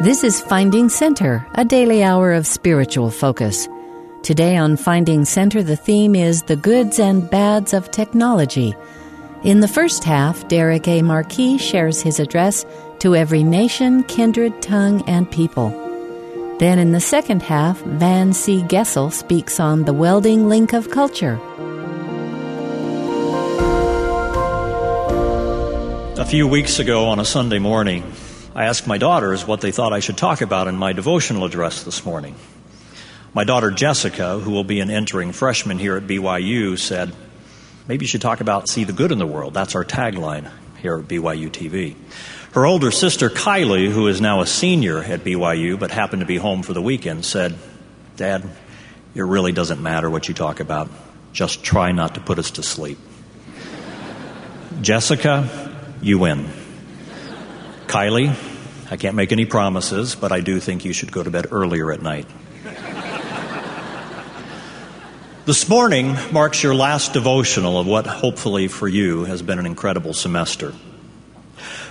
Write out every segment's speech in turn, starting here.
This is Finding Center, a daily hour of spiritual focus. Today on Finding Center, the theme is the goods and bads of technology. In the first half, Derek A. Marquis shares his address to every nation, kindred, tongue, and people. Then in the second half, Van C. Gessel speaks on the welding link of culture. A few weeks ago on a Sunday morning, I asked my daughters what they thought I should talk about in my devotional address this morning. My daughter Jessica, who will be an entering freshman here at BYU, said, Maybe you should talk about see the good in the world. That's our tagline here at BYU TV. Her older sister Kylie, who is now a senior at BYU but happened to be home for the weekend, said, Dad, it really doesn't matter what you talk about. Just try not to put us to sleep. Jessica, you win. Kylie, I can't make any promises, but I do think you should go to bed earlier at night. this morning marks your last devotional of what hopefully for you has been an incredible semester.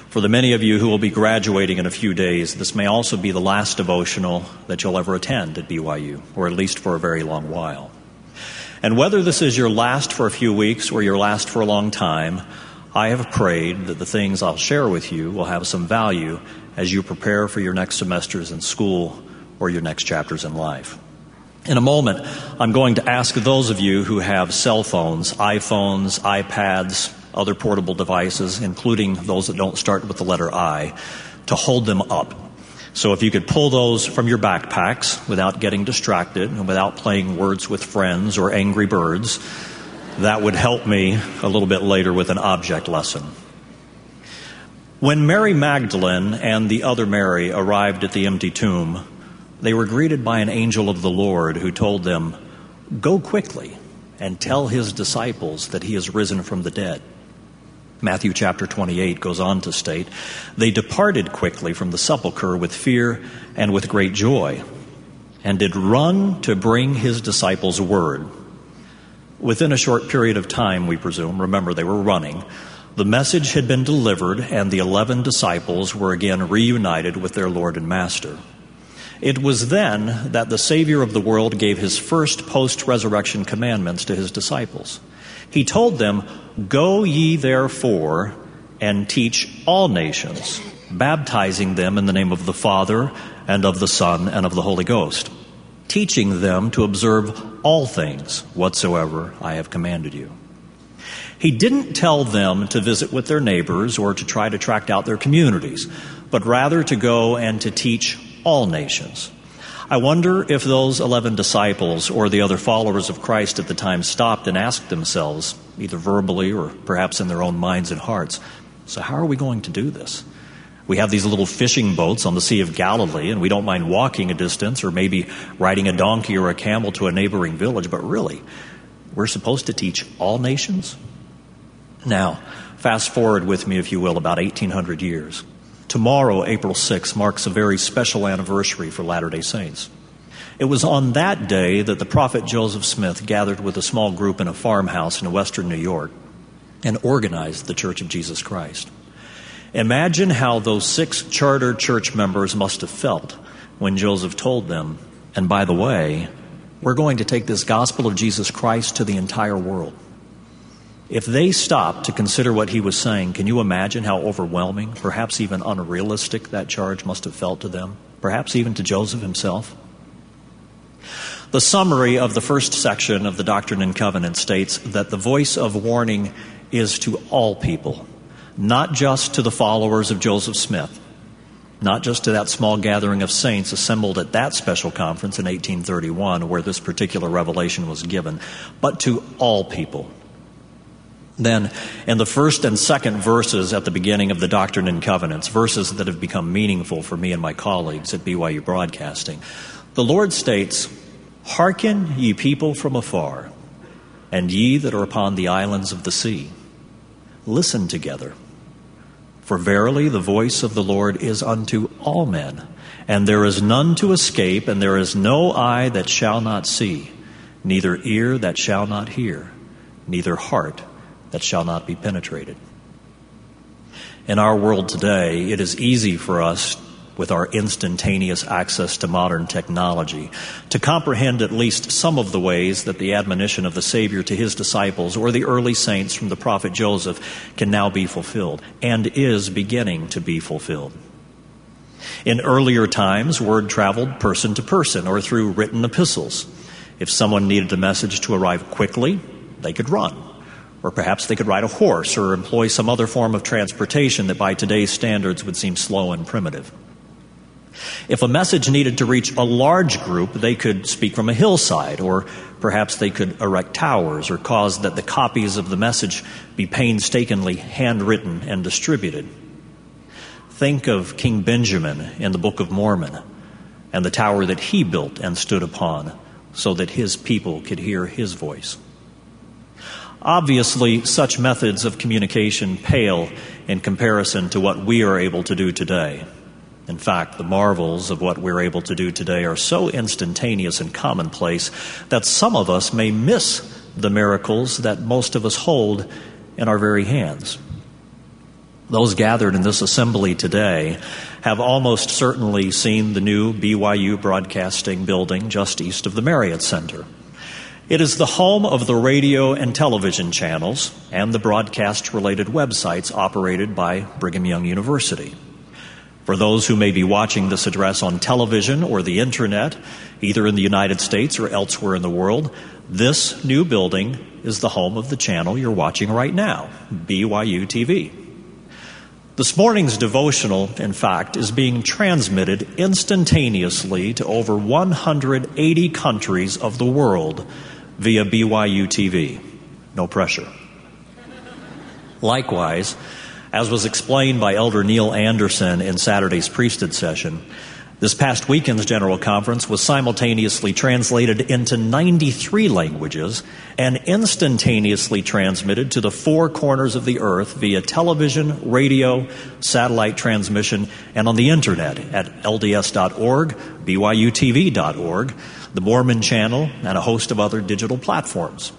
For the many of you who will be graduating in a few days, this may also be the last devotional that you'll ever attend at BYU, or at least for a very long while. And whether this is your last for a few weeks or your last for a long time, I have prayed that the things I'll share with you will have some value as you prepare for your next semesters in school or your next chapters in life. In a moment, I'm going to ask those of you who have cell phones, iPhones, iPads, other portable devices, including those that don't start with the letter I, to hold them up. So if you could pull those from your backpacks without getting distracted and without playing words with friends or angry birds, that would help me a little bit later with an object lesson. When Mary Magdalene and the other Mary arrived at the empty tomb, they were greeted by an angel of the Lord who told them, Go quickly and tell his disciples that he has risen from the dead. Matthew chapter 28 goes on to state, They departed quickly from the sepulchre with fear and with great joy, and did run to bring his disciples word. Within a short period of time, we presume, remember they were running, the message had been delivered, and the eleven disciples were again reunited with their Lord and Master. It was then that the Savior of the world gave his first post resurrection commandments to his disciples. He told them, Go ye therefore and teach all nations, baptizing them in the name of the Father, and of the Son, and of the Holy Ghost, teaching them to observe all things whatsoever I have commanded you. He didn't tell them to visit with their neighbors or to try to tract out their communities, but rather to go and to teach all nations. I wonder if those 11 disciples or the other followers of Christ at the time stopped and asked themselves, either verbally or perhaps in their own minds and hearts, so how are we going to do this? We have these little fishing boats on the Sea of Galilee, and we don't mind walking a distance or maybe riding a donkey or a camel to a neighboring village, but really, we're supposed to teach all nations? Now, fast forward with me, if you will, about 1800 years. Tomorrow, April 6, marks a very special anniversary for Latter day Saints. It was on that day that the prophet Joseph Smith gathered with a small group in a farmhouse in western New York and organized the Church of Jesus Christ. Imagine how those six charter church members must have felt when Joseph told them, and by the way, we're going to take this gospel of Jesus Christ to the entire world. If they stopped to consider what he was saying, can you imagine how overwhelming, perhaps even unrealistic, that charge must have felt to them? Perhaps even to Joseph himself? The summary of the first section of the Doctrine and Covenant states that the voice of warning is to all people, not just to the followers of Joseph Smith, not just to that small gathering of saints assembled at that special conference in 1831 where this particular revelation was given, but to all people. Then, in the first and second verses at the beginning of the Doctrine and Covenants, verses that have become meaningful for me and my colleagues at BYU Broadcasting, the Lord states, Hearken, ye people from afar, and ye that are upon the islands of the sea. Listen together. For verily the voice of the Lord is unto all men, and there is none to escape, and there is no eye that shall not see, neither ear that shall not hear, neither heart that shall not be penetrated. In our world today, it is easy for us with our instantaneous access to modern technology, to comprehend at least some of the ways that the admonition of the Savior to his disciples or the early saints from the prophet Joseph can now be fulfilled and is beginning to be fulfilled. In earlier times, word traveled person to person or through written epistles. If someone needed a message to arrive quickly, they could run. Or perhaps they could ride a horse or employ some other form of transportation that by today's standards would seem slow and primitive. If a message needed to reach a large group, they could speak from a hillside, or perhaps they could erect towers or cause that the copies of the message be painstakingly handwritten and distributed. Think of King Benjamin in the Book of Mormon and the tower that he built and stood upon so that his people could hear his voice. Obviously, such methods of communication pale in comparison to what we are able to do today. In fact, the marvels of what we're able to do today are so instantaneous and commonplace that some of us may miss the miracles that most of us hold in our very hands. Those gathered in this assembly today have almost certainly seen the new BYU broadcasting building just east of the Marriott Center. It is the home of the radio and television channels and the broadcast related websites operated by Brigham Young University. For those who may be watching this address on television or the internet, either in the United States or elsewhere in the world, this new building is the home of the channel you're watching right now, BYU TV. This morning's devotional, in fact, is being transmitted instantaneously to over 180 countries of the world via BYU TV. No pressure. Likewise, as was explained by Elder Neil Andersen in Saturday's priesthood session, this past weekend's General Conference was simultaneously translated into 93 languages and instantaneously transmitted to the four corners of the earth via television, radio, satellite transmission, and on the internet at LDS.org, BYUTV.org, the Mormon Channel, and a host of other digital platforms.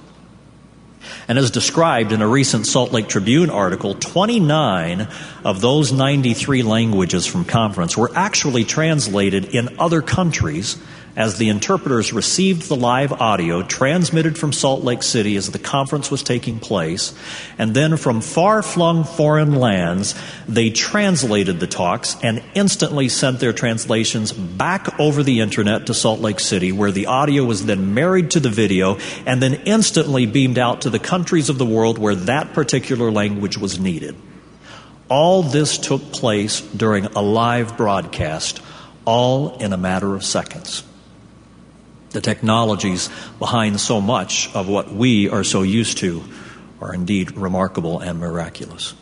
And as described in a recent Salt Lake Tribune article, 29 of those 93 languages from conference were actually translated in other countries as the interpreters received the live audio transmitted from Salt Lake City as the conference was taking place, and then from far flung foreign lands, they translated the talks and instantly sent their translations back over the internet to Salt Lake City, where the audio was then married to the video and then instantly beamed out to the countries of the world where that particular language was needed. All this took place during a live broadcast, all in a matter of seconds the technologies behind so much of what we are so used to are indeed remarkable and miraculous.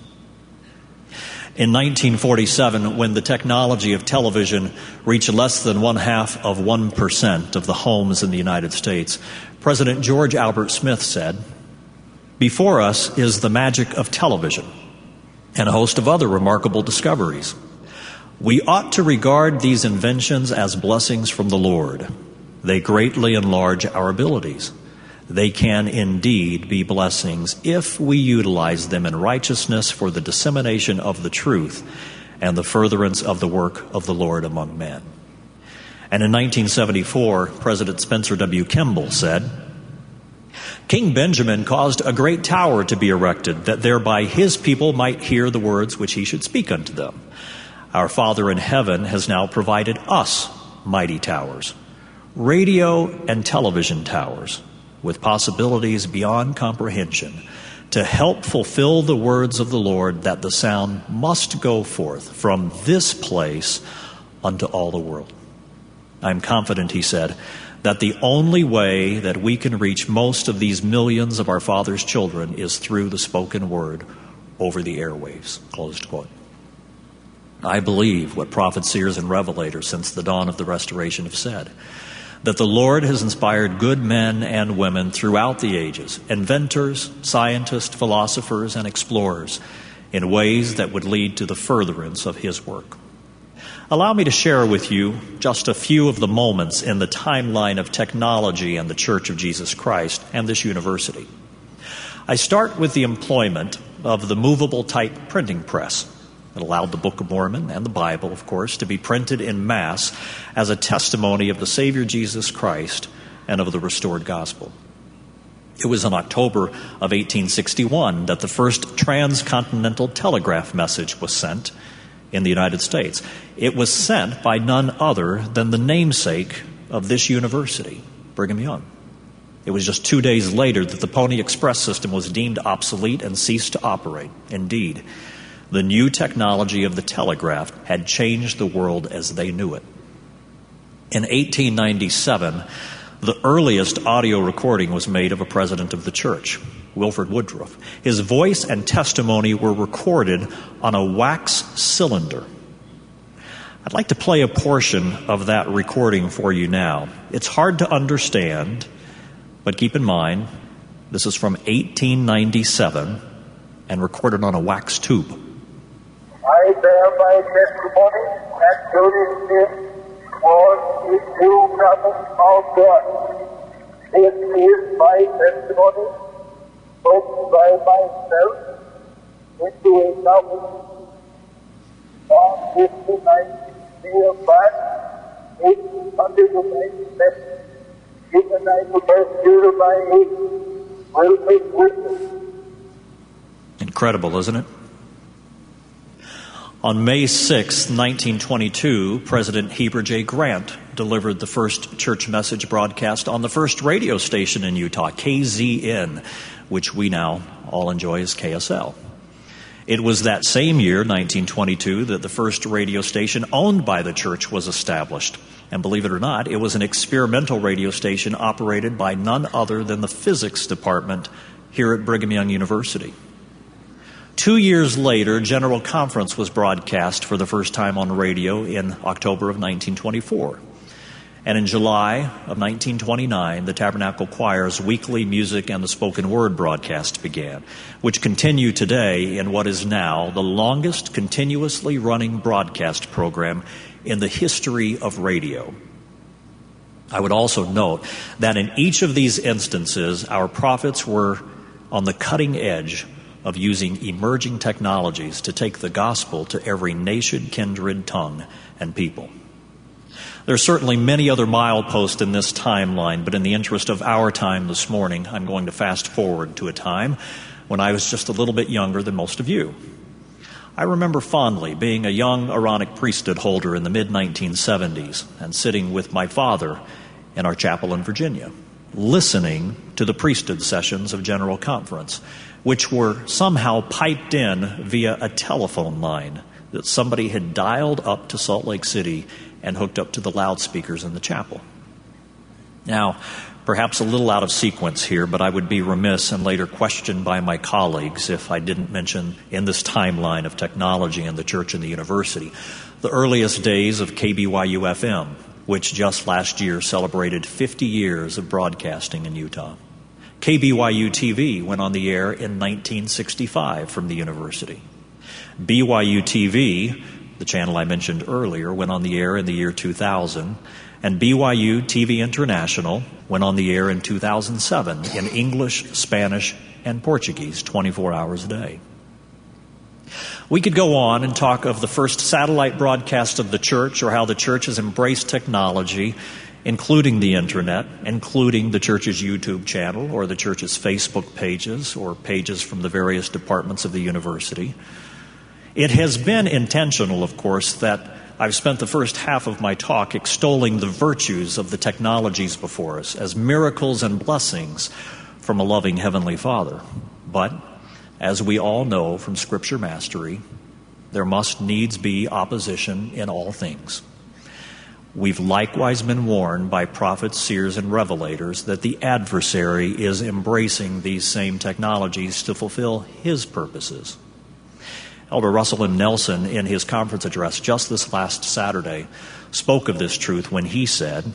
In 1947, when the technology of television reached less than one half of 1% of the homes in the United States, President George Albert Smith said, Before us is the magic of television and a host of other remarkable discoveries. We ought to regard these inventions as blessings from the Lord they greatly enlarge our abilities. They can indeed be blessings if we utilize them in righteousness for the dissemination of the truth and the furtherance of the work of the Lord among men. And in 1974, President Spencer W. Kimball said, King Benjamin caused a great tower to be erected, that thereby his people might hear the words which he should speak unto them. Our Father in heaven has now provided us mighty towers radio and television towers with possibilities beyond comprehension to help fulfill the words of the Lord that the sound must go forth from this place unto all the world. I'm confident, he said, that the only way that we can reach most of these millions of our Father's children is through the spoken word over the airwaves. Closed quote. I believe what prophets, seers, and revelators since the dawn of the restoration have said that the Lord has inspired good men and women throughout the ages, inventors, scientists, philosophers, and explorers, in ways that would lead to the furtherance of His work. Allow me to share with you just a few of the moments in the timeline of technology and the Church of Jesus Christ and this university. I start with the employment of the movable type printing press. It allowed the Book of Mormon and the Bible, of course, to be printed in mass as a testimony of the Savior Jesus Christ and of the restored gospel. It was in October of 1861 that the first transcontinental telegraph message was sent in the United States. It was sent by none other than the namesake of this university, Brigham Young. It was just two days later that the Pony Express system was deemed obsolete and ceased to operate. Indeed, the new technology of the telegraph had changed the world as they knew it. In 1897, the earliest audio recording was made of a president of the church, Wilford Woodruff. His voice and testimony were recorded on a wax cylinder. I'd like to play a portion of that recording for you now. It's hard to understand, but keep in mind, this is from 1897 and recorded on a wax tube. I bear my testimony that Joseph Smith was a true prophet of God. This is my testimony, both by myself and into a novel on 59th day of March, 1897, in the night of birth of my age, will make witness. Incredible, isn't it? On May 6, 1922, President Heber J. Grant delivered the first church message broadcast on the first radio station in Utah, KZN, which we now all enjoy as KSL. It was that same year, 1922, that the first radio station owned by the church was established. And believe it or not, it was an experimental radio station operated by none other than the physics department here at Brigham Young University. Two years later, General Conference was broadcast for the first time on radio in October of 1924. And in July of 1929, the Tabernacle Choir's weekly music and the spoken word broadcast began, which continue today in what is now the longest continuously running broadcast program in the history of radio. I would also note that in each of these instances, our prophets were on the cutting edge of using emerging technologies to take the gospel to every nation, kindred, tongue, and people. There are certainly many other mileposts in this timeline, but in the interest of our time this morning, I'm going to fast forward to a time when I was just a little bit younger than most of you. I remember fondly being a young Aaronic priesthood holder in the mid 1970s and sitting with my father in our chapel in Virginia, listening to the priesthood sessions of General Conference, which were somehow piped in via a telephone line that somebody had dialed up to Salt Lake City and hooked up to the loudspeakers in the chapel. Now, perhaps a little out of sequence here, but I would be remiss and later questioned by my colleagues if I didn't mention in this timeline of technology in the church and the university the earliest days of KBYU FM, which just last year celebrated 50 years of broadcasting in Utah. KBYU TV went on the air in 1965 from the university. BYU TV the channel I mentioned earlier, went on the air in the year 2000, and BYU TV International went on the air in 2007 in English, Spanish, and Portuguese 24 hours a day. We could go on and talk of the first satellite broadcast of the church or how the church has embraced technology, including the internet, including the church's YouTube channel or the church's Facebook pages or pages from the various departments of the university. It has been intentional, of course, that I've spent the first half of my talk extolling the virtues of the technologies before us as miracles and blessings from a loving Heavenly Father. But, as we all know from Scripture mastery, there must needs be opposition in all things. We've likewise been warned by prophets, seers, and revelators that the adversary is embracing these same technologies to fulfill his purposes. Elder Russell M. Nelson, in his conference address just this last Saturday, spoke of this truth when he said,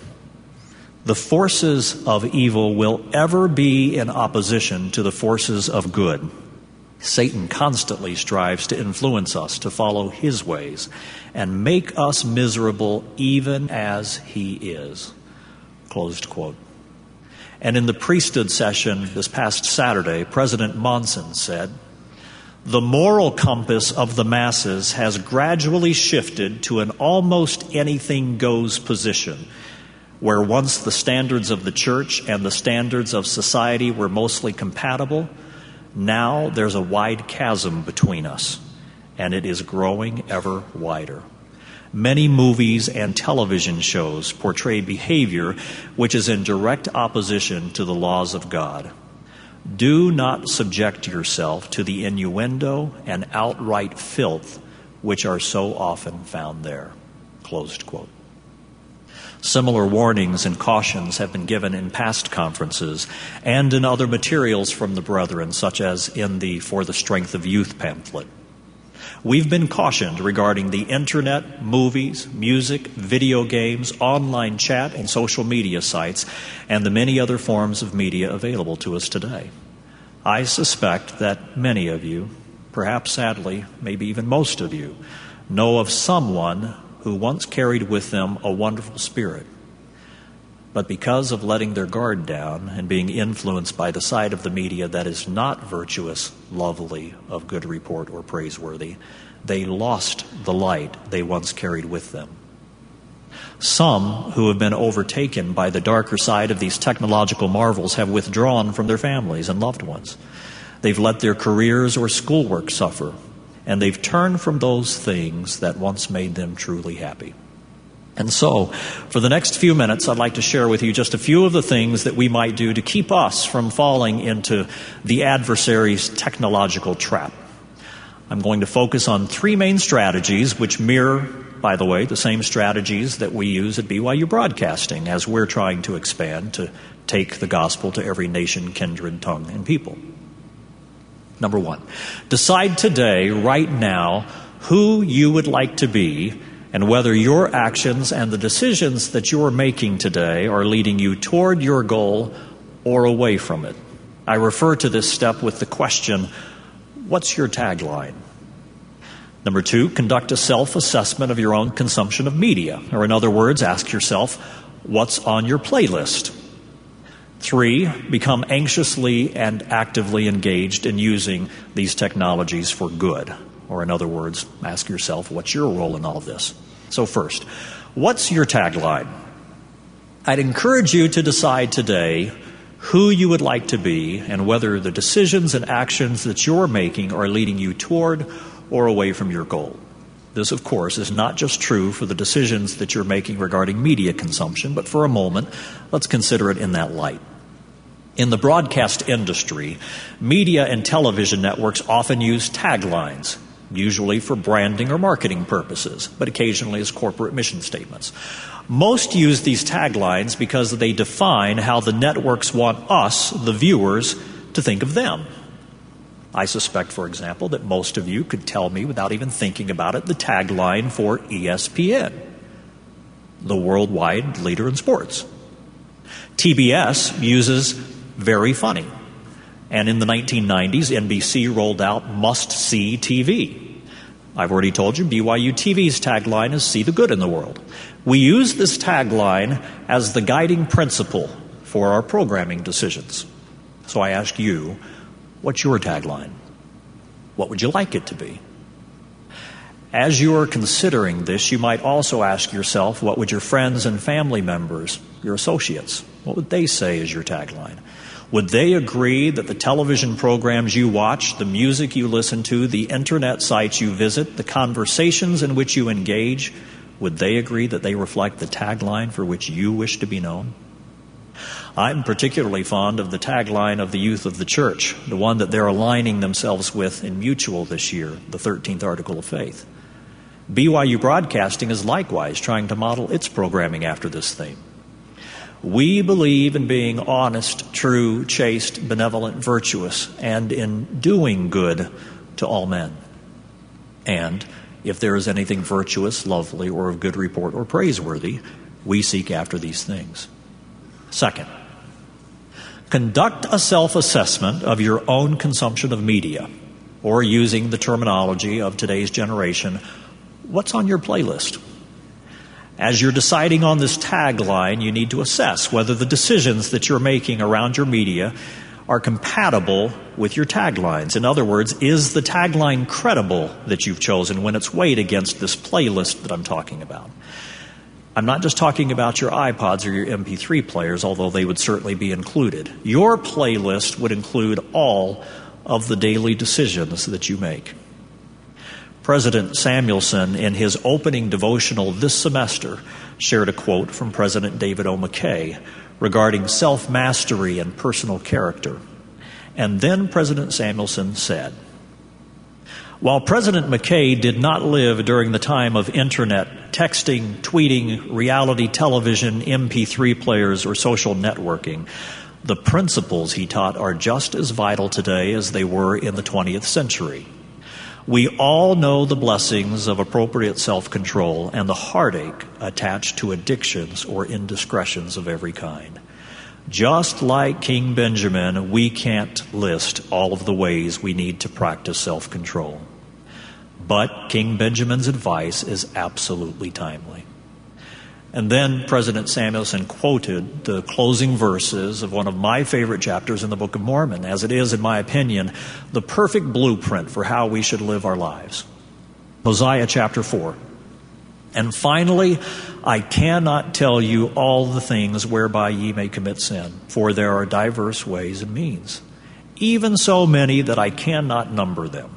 The forces of evil will ever be in opposition to the forces of good. Satan constantly strives to influence us to follow his ways and make us miserable even as he is. Closed quote. And in the priesthood session this past Saturday, President Monson said, the moral compass of the masses has gradually shifted to an almost anything goes position, where once the standards of the church and the standards of society were mostly compatible, now there's a wide chasm between us, and it is growing ever wider. Many movies and television shows portray behavior which is in direct opposition to the laws of God. Do not subject yourself to the innuendo and outright filth which are so often found there. Closed quote. Similar warnings and cautions have been given in past conferences and in other materials from the brethren, such as in the For the Strength of Youth pamphlet. We've been cautioned regarding the internet, movies, music, video games, online chat, and social media sites, and the many other forms of media available to us today. I suspect that many of you, perhaps sadly, maybe even most of you, know of someone who once carried with them a wonderful spirit but because of letting their guard down and being influenced by the side of the media that is not virtuous, lovely, of good report, or praiseworthy, they lost the light they once carried with them. Some who have been overtaken by the darker side of these technological marvels have withdrawn from their families and loved ones. They've let their careers or schoolwork suffer, and they've turned from those things that once made them truly happy. And so, for the next few minutes, I'd like to share with you just a few of the things that we might do to keep us from falling into the adversary's technological trap. I'm going to focus on three main strategies, which mirror, by the way, the same strategies that we use at BYU Broadcasting as we're trying to expand to take the gospel to every nation, kindred, tongue, and people. Number one, decide today, right now, who you would like to be and whether your actions and the decisions that you're making today are leading you toward your goal or away from it. I refer to this step with the question What's your tagline? Number two, conduct a self assessment of your own consumption of media. Or, in other words, ask yourself, What's on your playlist? Three, become anxiously and actively engaged in using these technologies for good. Or, in other words, ask yourself, what's your role in all of this? So, first, what's your tagline? I'd encourage you to decide today who you would like to be and whether the decisions and actions that you're making are leading you toward or away from your goal. This, of course, is not just true for the decisions that you're making regarding media consumption, but for a moment, let's consider it in that light. In the broadcast industry, media and television networks often use taglines usually for branding or marketing purposes, but occasionally as corporate mission statements. Most use these taglines because they define how the networks want us, the viewers, to think of them. I suspect, for example, that most of you could tell me without even thinking about it the tagline for ESPN, the worldwide leader in sports. TBS uses very funny and in the 1990s, NBC rolled out Must See TV. I've already told you BYU TV's tagline is See the Good in the World. We use this tagline as the guiding principle for our programming decisions. So I ask you, what's your tagline? What would you like it to be? As you are considering this, you might also ask yourself, what would your friends and family members, your associates, what would they say is your tagline? Would they agree that the television programs you watch, the music you listen to, the internet sites you visit, the conversations in which you engage, would they agree that they reflect the tagline for which you wish to be known? I'm particularly fond of the tagline of the youth of the church, the one that they're aligning themselves with in Mutual this year, the 13th Article of Faith. BYU Broadcasting is likewise trying to model its programming after this theme. We believe in being honest, true, chaste, benevolent, virtuous, and in doing good to all men. And if there is anything virtuous, lovely, or of good report or praiseworthy, we seek after these things. Second, conduct a self assessment of your own consumption of media, or using the terminology of today's generation, what's on your playlist? As you're deciding on this tagline, you need to assess whether the decisions that you're making around your media are compatible with your taglines. In other words, is the tagline credible that you've chosen when it's weighed against this playlist that I'm talking about? I'm not just talking about your iPods or your MP3 players, although they would certainly be included. Your playlist would include all of the daily decisions that you make. President Samuelson, in his opening devotional this semester, shared a quote from President David O. McKay regarding self mastery and personal character. And then President Samuelson said, While President McKay did not live during the time of internet, texting, tweeting, reality television, MP3 players, or social networking, the principles he taught are just as vital today as they were in the 20th century. We all know the blessings of appropriate self control and the heartache attached to addictions or indiscretions of every kind. Just like King Benjamin, we can't list all of the ways we need to practice self control. But King Benjamin's advice is absolutely timely. And then President Samuelson quoted the closing verses of one of my favorite chapters in the Book of Mormon, as it is, in my opinion, the perfect blueprint for how we should live our lives. Mosiah chapter 4. And finally, I cannot tell you all the things whereby ye may commit sin, for there are diverse ways and means, even so many that I cannot number them.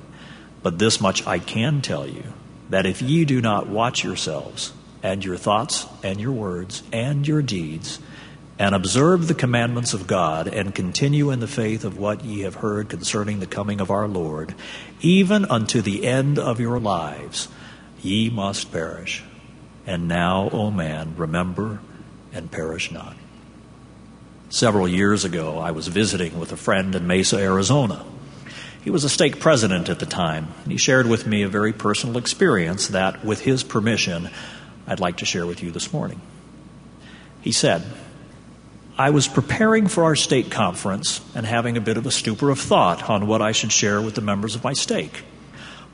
But this much I can tell you, that if ye do not watch yourselves, and your thoughts and your words and your deeds, and observe the commandments of God, and continue in the faith of what ye have heard concerning the coming of our Lord, even unto the end of your lives, ye must perish. And now, O man, remember and perish not. Several years ago, I was visiting with a friend in Mesa, Arizona. He was a stake president at the time. And he shared with me a very personal experience that, with his permission, I'd like to share with you this morning. He said, I was preparing for our stake conference and having a bit of a stupor of thought on what I should share with the members of my stake.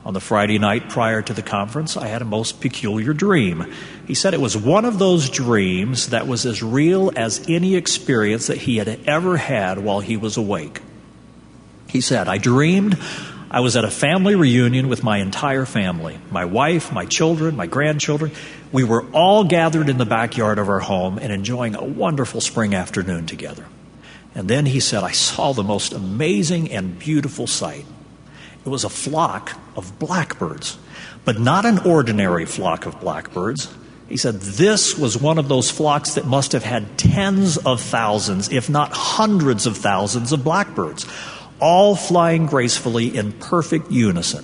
On the Friday night prior to the conference, I had a most peculiar dream. He said it was one of those dreams that was as real as any experience that he had ever had while he was awake. He said, I dreamed I was at a family reunion with my entire family my wife, my children, my grandchildren. We were all gathered in the backyard of our home and enjoying a wonderful spring afternoon together. And then he said, I saw the most amazing and beautiful sight. It was a flock of blackbirds, but not an ordinary flock of blackbirds. He said, This was one of those flocks that must have had tens of thousands, if not hundreds of thousands, of blackbirds all flying gracefully in perfect unison.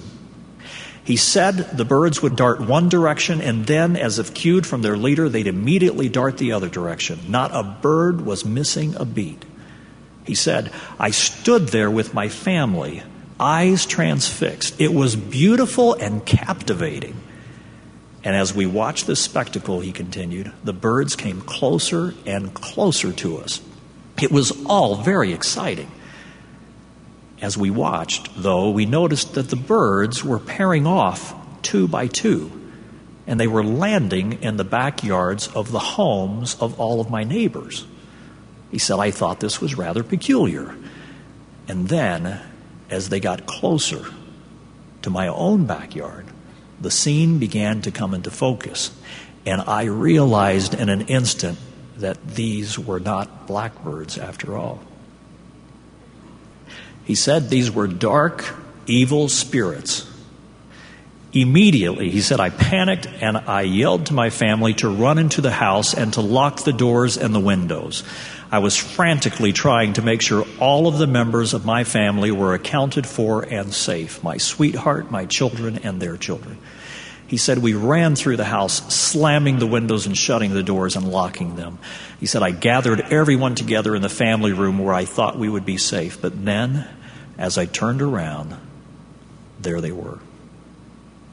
He said the birds would dart one direction, and then, as if cued from their leader, they'd immediately dart the other direction. Not a bird was missing a beat. He said, I stood there with my family, eyes transfixed. It was beautiful and captivating. And as we watched this spectacle, he continued, the birds came closer and closer to us. It was all very exciting. As we watched, though, we noticed that the birds were pairing off two by two, and they were landing in the backyards of the homes of all of my neighbors. He said, I thought this was rather peculiar. And then, as they got closer to my own backyard, the scene began to come into focus. And I realized in an instant that these were not blackbirds after all. He said these were dark, evil spirits. Immediately, he said, I panicked and I yelled to my family to run into the house and to lock the doors and the windows. I was frantically trying to make sure all of the members of my family were accounted for and safe my sweetheart, my children, and their children. He said, We ran through the house, slamming the windows and shutting the doors and locking them. He said, I gathered everyone together in the family room where I thought we would be safe. But then as I turned around, there they were.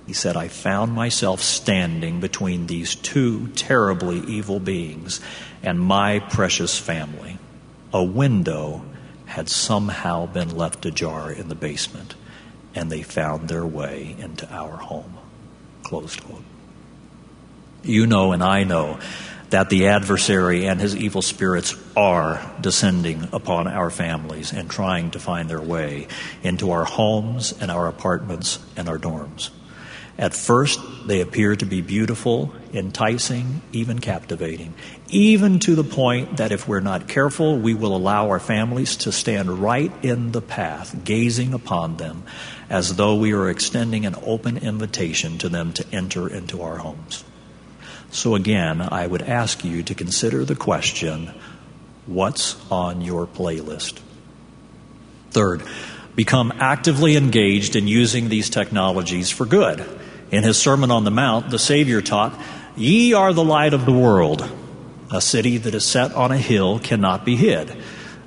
He said, I found myself standing between these two terribly evil beings and my precious family. A window had somehow been left ajar in the basement, and they found their way into our home. Closed quote. You know, and I know that the adversary and his evil spirits are descending upon our families and trying to find their way into our homes and our apartments and our dorms. At first, they appear to be beautiful, enticing, even captivating, even to the point that if we're not careful, we will allow our families to stand right in the path, gazing upon them as though we are extending an open invitation to them to enter into our homes. So, again, I would ask you to consider the question what's on your playlist? Third, become actively engaged in using these technologies for good. In his Sermon on the Mount, the Savior taught, Ye are the light of the world. A city that is set on a hill cannot be hid.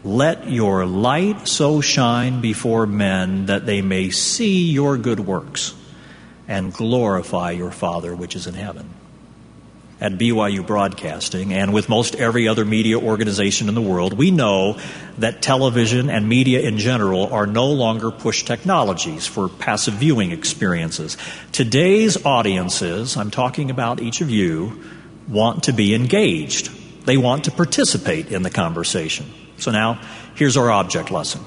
Let your light so shine before men that they may see your good works and glorify your Father which is in heaven at BYU Broadcasting and with most every other media organization in the world, we know that television and media in general are no longer push technologies for passive viewing experiences. Today's audiences, I'm talking about each of you, want to be engaged. They want to participate in the conversation. So now, here's our object lesson.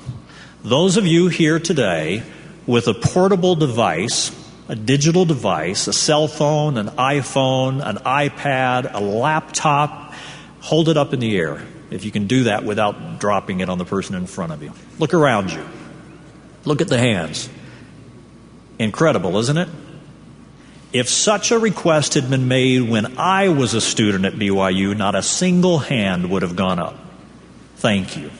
Those of you here today with a portable device a digital device, a cell phone, an iPhone, an iPad, a laptop, hold it up in the air if you can do that without dropping it on the person in front of you. Look around you. Look at the hands. Incredible, isn't it? If such a request had been made when I was a student at BYU, not a single hand would have gone up. Thank you.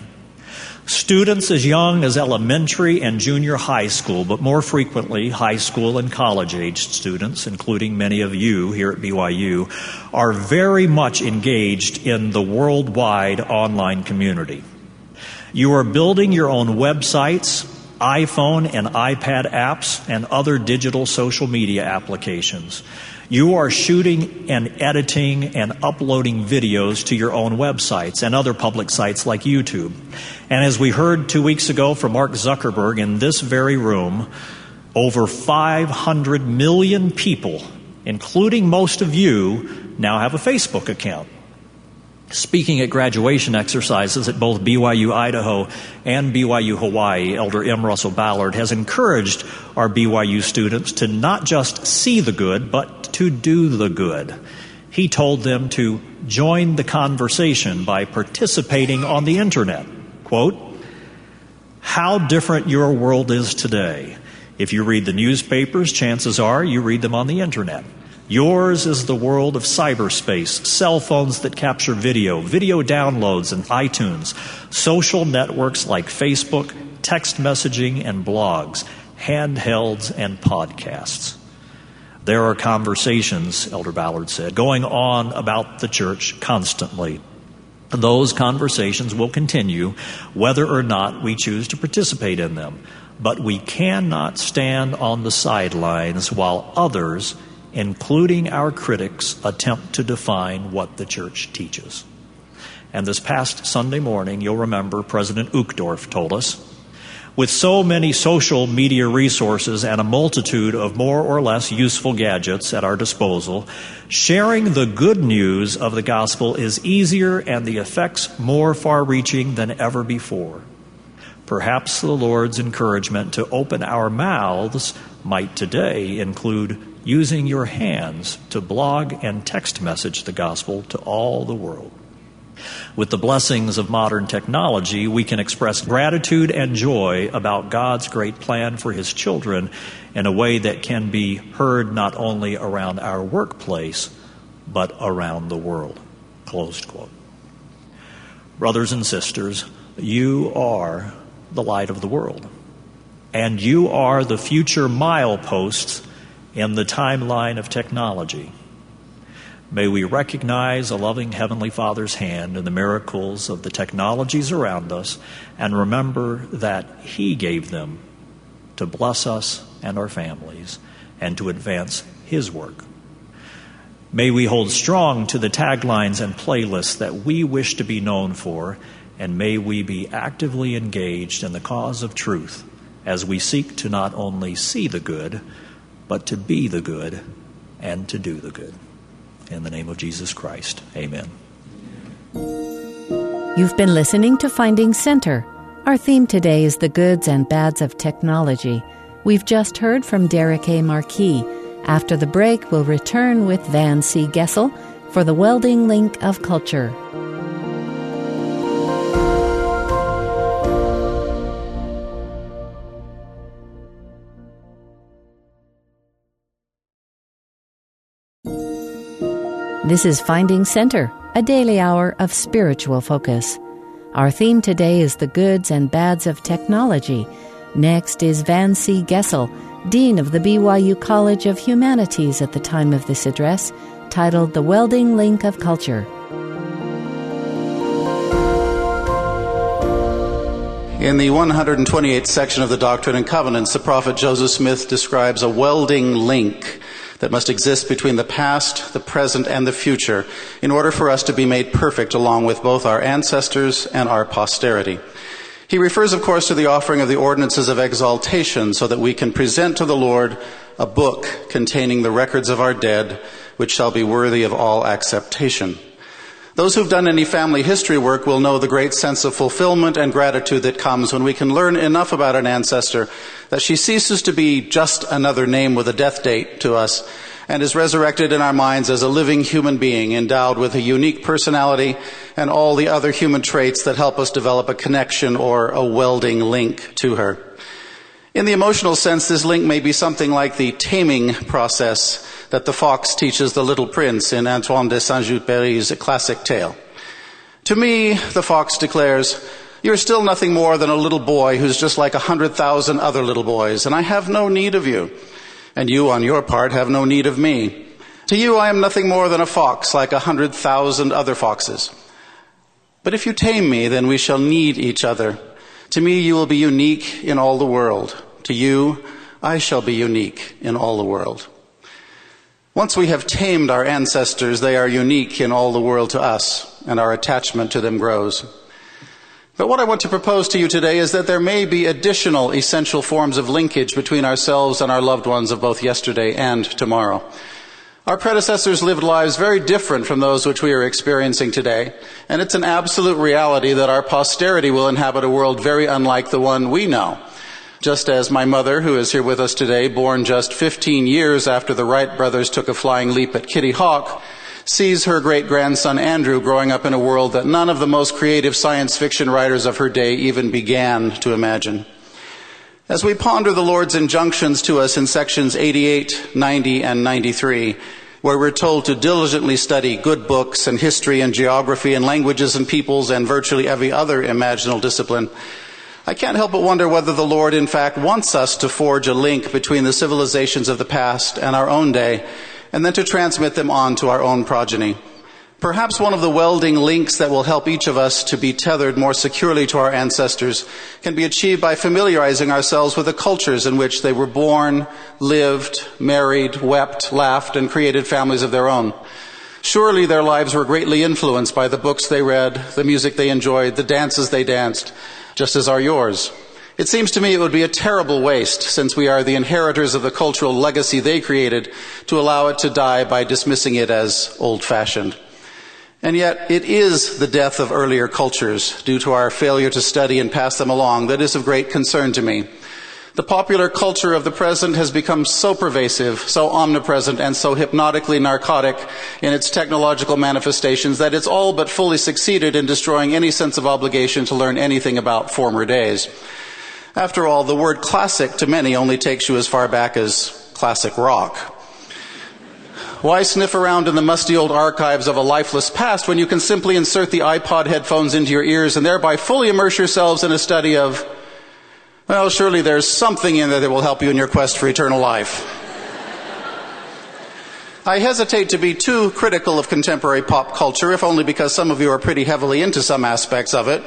Students as young as elementary and junior high school, but more frequently high school and college aged students, including many of you here at BYU, are very much engaged in the worldwide online community. You are building your own websites, iPhone and iPad apps, and other digital social media applications. You are shooting and editing and uploading videos to your own websites and other public sites like YouTube. And as we heard two weeks ago from Mark Zuckerberg in this very room, over 500 million people, including most of you, now have a Facebook account. Speaking at graduation exercises at both BYU Idaho and BYU Hawaii, Elder M. Russell Ballard has encouraged our BYU students to not just see the good, but to do the good. He told them to join the conversation by participating on the internet. Quote, How different your world is today. If you read the newspapers, chances are you read them on the internet. Yours is the world of cyberspace, cell phones that capture video, video downloads and iTunes, social networks like Facebook, text messaging and blogs, handhelds and podcasts. There are conversations, Elder Ballard said, going on about the church constantly. Those conversations will continue whether or not we choose to participate in them. But we cannot stand on the sidelines while others including our critics, attempt to define what the church teaches. And this past Sunday morning, you'll remember President Uchtdorf told us with so many social media resources and a multitude of more or less useful gadgets at our disposal, sharing the good news of the gospel is easier and the effects more far reaching than ever before. Perhaps the Lord's encouragement to open our mouths might today include using your hands to blog and text message the gospel to all the world. With the blessings of modern technology, we can express gratitude and joy about God's great plan for His children in a way that can be heard not only around our workplace, but around the world. Closed quote. Brothers and sisters, you are the light of the world, and you are the future mileposts in the timeline of technology. May we recognize a loving Heavenly Father's hand in the miracles of the technologies around us and remember that He gave them to bless us and our families and to advance His work. May we hold strong to the taglines and playlists that we wish to be known for, and may we be actively engaged in the cause of truth as we seek to not only see the good, but to be the good and to do the good. In the name of Jesus Christ, amen. You've been listening to Finding Center. Our theme today is the goods and bads of technology. We've just heard from Derek A. Marquis. After the break, we'll return with Van C. Gessel for the Welding Link of Culture. This is Finding Center, a daily hour of spiritual focus. Our theme today is the goods and bads of technology. Next is Van C. Gessel, Dean of the BYU College of Humanities at the time of this address, titled The Welding Link of Culture. In the 128th section of the Doctrine and Covenants, the prophet Joseph Smith describes a welding link that must exist between the past, the present, and the future in order for us to be made perfect along with both our ancestors and our posterity. He refers, of course, to the offering of the ordinances of exaltation so that we can present to the Lord a book containing the records of our dead, which shall be worthy of all acceptation. Those who've done any family history work will know the great sense of fulfillment and gratitude that comes when we can learn enough about an ancestor that she ceases to be just another name with a death date to us and is resurrected in our minds as a living human being endowed with a unique personality and all the other human traits that help us develop a connection or a welding link to her. In the emotional sense, this link may be something like the taming process that the fox teaches the little prince in Antoine de Saint-Exupéry's classic tale. To me, the fox declares, you're still nothing more than a little boy who's just like a hundred thousand other little boys, and I have no need of you. And you, on your part, have no need of me. To you, I am nothing more than a fox like a hundred thousand other foxes. But if you tame me, then we shall need each other to me, you will be unique in all the world. To you, I shall be unique in all the world. Once we have tamed our ancestors, they are unique in all the world to us, and our attachment to them grows. But what I want to propose to you today is that there may be additional essential forms of linkage between ourselves and our loved ones of both yesterday and tomorrow. Our predecessors lived lives very different from those which we are experiencing today, and it's an absolute reality that our posterity will inhabit a world very unlike the one we know. Just as my mother, who is here with us today, born just 15 years after the Wright brothers took a flying leap at Kitty Hawk, sees her great grandson Andrew growing up in a world that none of the most creative science fiction writers of her day even began to imagine. As we ponder the Lord's injunctions to us in sections 88, 90, and 93, where we're told to diligently study good books and history and geography and languages and peoples and virtually every other imaginable discipline, I can't help but wonder whether the Lord in fact wants us to forge a link between the civilizations of the past and our own day, and then to transmit them on to our own progeny. Perhaps one of the welding links that will help each of us to be tethered more securely to our ancestors can be achieved by familiarizing ourselves with the cultures in which they were born, lived, married, wept, laughed, and created families of their own. Surely their lives were greatly influenced by the books they read, the music they enjoyed, the dances they danced, just as are yours. It seems to me it would be a terrible waste, since we are the inheritors of the cultural legacy they created, to allow it to die by dismissing it as old fashioned. And yet, it is the death of earlier cultures due to our failure to study and pass them along that is of great concern to me. The popular culture of the present has become so pervasive, so omnipresent, and so hypnotically narcotic in its technological manifestations that it's all but fully succeeded in destroying any sense of obligation to learn anything about former days. After all, the word classic to many only takes you as far back as classic rock. Why sniff around in the musty old archives of a lifeless past when you can simply insert the iPod headphones into your ears and thereby fully immerse yourselves in a study of, well, surely there's something in there that will help you in your quest for eternal life. I hesitate to be too critical of contemporary pop culture, if only because some of you are pretty heavily into some aspects of it.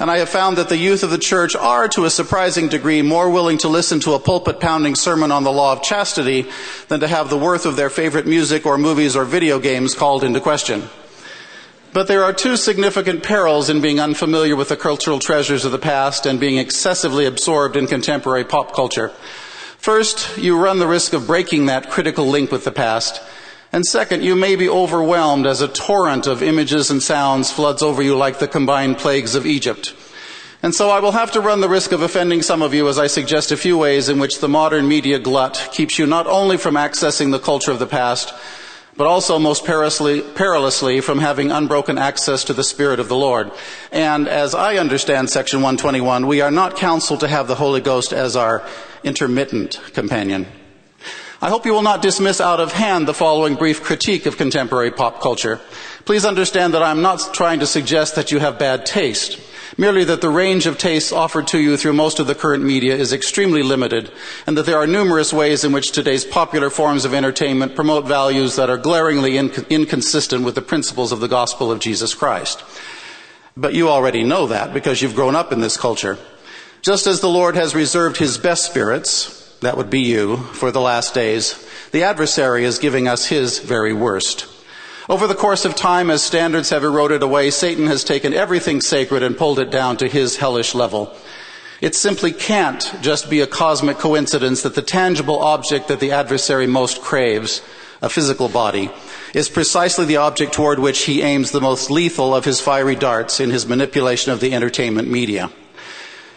And I have found that the youth of the church are, to a surprising degree, more willing to listen to a pulpit pounding sermon on the law of chastity than to have the worth of their favorite music or movies or video games called into question. But there are two significant perils in being unfamiliar with the cultural treasures of the past and being excessively absorbed in contemporary pop culture. First, you run the risk of breaking that critical link with the past And second, you may be overwhelmed as a torrent of images and sounds floods over you like the combined plagues of Egypt. And so I will have to run the risk of offending some of you as I suggest a few ways in which the modern media glut keeps you not only from accessing the culture of the past, but also most perilously, perilously, from having unbroken access to the Spirit of the Lord. And as I understand section 121, we are not counseled to have the Holy Ghost as our intermittent companion. I hope you will not dismiss out of hand the following brief critique of contemporary pop culture. Please understand that I'm not trying to suggest that you have bad taste merely that the range of tastes offered to you through most of the current media is extremely limited, and that there are numerous ways in which today's popular forms of entertainment promote values that are glaringly inc- inconsistent with the principles of the gospel of Jesus Christ. But you already know that because you've grown up in this culture. Just as the Lord has reserved his best spirits, that would be you, for the last days, the adversary is giving us his very worst. Over the course of time, as standards have eroded away, Satan has taken everything sacred and pulled it down to his hellish level. It simply can't just be a cosmic coincidence that the tangible object that the adversary most craves, a physical body, is precisely the object toward which he aims the most lethal of his fiery darts in his manipulation of the entertainment media.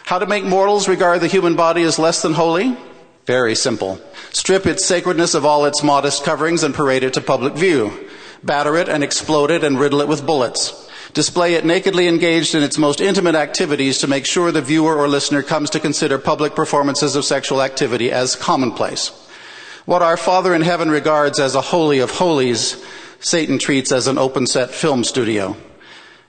How to make mortals regard the human body as less than holy? Very simple. Strip its sacredness of all its modest coverings and parade it to public view batter it and explode it and riddle it with bullets. Display it nakedly engaged in its most intimate activities to make sure the viewer or listener comes to consider public performances of sexual activity as commonplace. What our Father in heaven regards as a holy of holies, Satan treats as an open set film studio.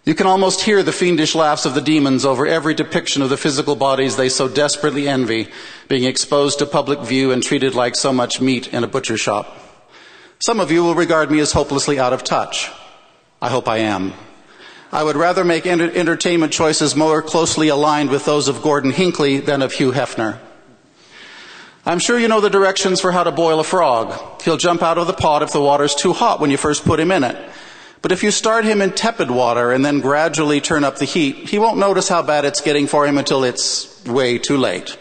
You can almost hear the fiendish laughs of the demons over every depiction of the physical bodies they so desperately envy being exposed to public view and treated like so much meat in a butcher shop. Some of you will regard me as hopelessly out of touch. I hope I am. I would rather make enter- entertainment choices more closely aligned with those of Gordon Hinckley than of Hugh Hefner. I'm sure you know the directions for how to boil a frog. He'll jump out of the pot if the water's too hot when you first put him in it. But if you start him in tepid water and then gradually turn up the heat, he won't notice how bad it's getting for him until it's way too late.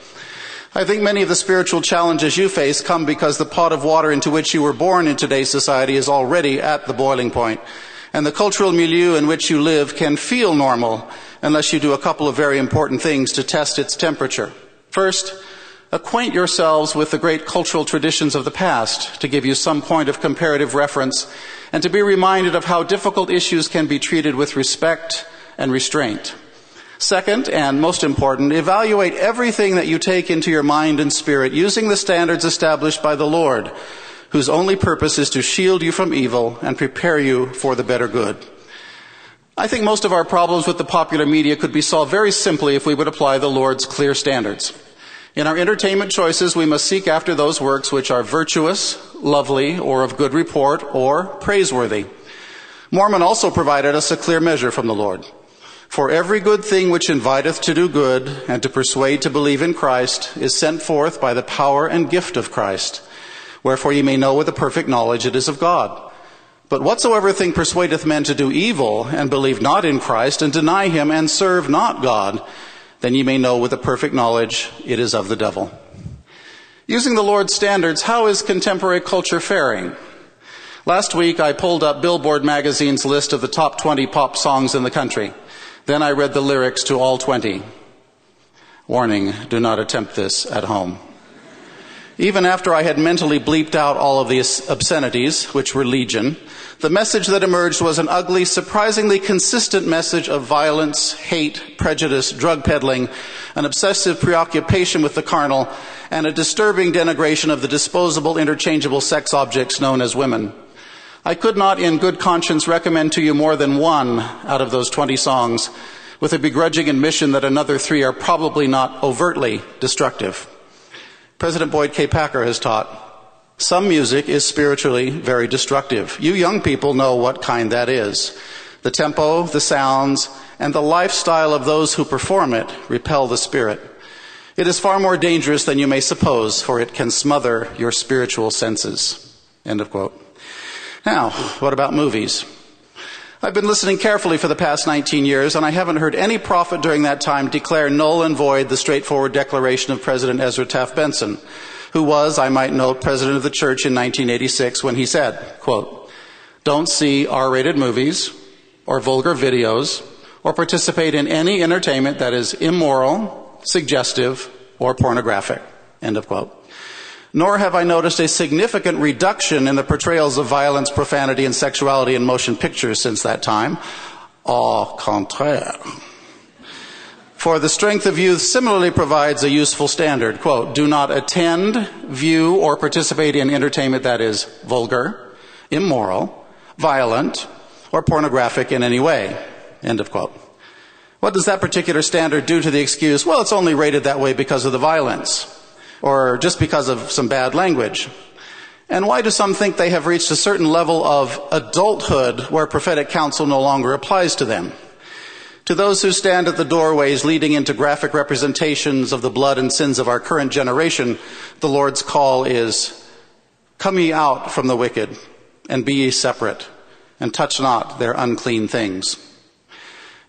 I think many of the spiritual challenges you face come because the pot of water into which you were born in today's society is already at the boiling point. And the cultural milieu in which you live can feel normal unless you do a couple of very important things to test its temperature. First, acquaint yourselves with the great cultural traditions of the past to give you some point of comparative reference and to be reminded of how difficult issues can be treated with respect and restraint. Second, and most important, evaluate everything that you take into your mind and spirit using the standards established by the Lord, whose only purpose is to shield you from evil and prepare you for the better good. I think most of our problems with the popular media could be solved very simply if we would apply the Lord's clear standards. In our entertainment choices, we must seek after those works which are virtuous, lovely, or of good report, or praiseworthy. Mormon also provided us a clear measure from the Lord. For every good thing which inviteth to do good and to persuade to believe in Christ is sent forth by the power and gift of Christ. Wherefore ye may know with a perfect knowledge it is of God. But whatsoever thing persuadeth men to do evil and believe not in Christ and deny him and serve not God, then ye may know with a perfect knowledge it is of the devil. Using the Lord's standards, how is contemporary culture faring? Last week I pulled up Billboard magazine's list of the top 20 pop songs in the country. Then I read the lyrics to all 20. Warning, do not attempt this at home. Even after I had mentally bleeped out all of the obscenities, which were legion, the message that emerged was an ugly, surprisingly consistent message of violence, hate, prejudice, drug peddling, an obsessive preoccupation with the carnal, and a disturbing denigration of the disposable, interchangeable sex objects known as women. I could not in good conscience recommend to you more than one out of those 20 songs with a begrudging admission that another three are probably not overtly destructive. President Boyd K. Packer has taught, some music is spiritually very destructive. You young people know what kind that is. The tempo, the sounds, and the lifestyle of those who perform it repel the spirit. It is far more dangerous than you may suppose, for it can smother your spiritual senses. End of quote. Now, what about movies? I've been listening carefully for the past 19 years, and I haven't heard any prophet during that time declare null and void the straightforward declaration of President Ezra Taft Benson. who was, I might note, president of the church in 1986 when he said, quote, don't see R-rated movies or vulgar videos or participate in any entertainment that is immoral, suggestive, or pornographic. End of quote. Nor have I noticed a significant reduction in the portrayals of violence, profanity, and sexuality in motion pictures since that time. Au contraire. For the strength of youth similarly provides a useful standard. Quote, do not attend, view, or participate in entertainment that is vulgar, immoral, violent, or pornographic in any way. End of quote. What does that particular standard do to the excuse? Well, it's only rated that way because of the violence, or just because of some bad language. And why do some think they have reached a certain level of adulthood where prophetic counsel no longer applies to them? To those who stand at the doorways leading into graphic representations of the blood and sins of our current generation, the Lord's call is, Come ye out from the wicked, and be ye separate, and touch not their unclean things.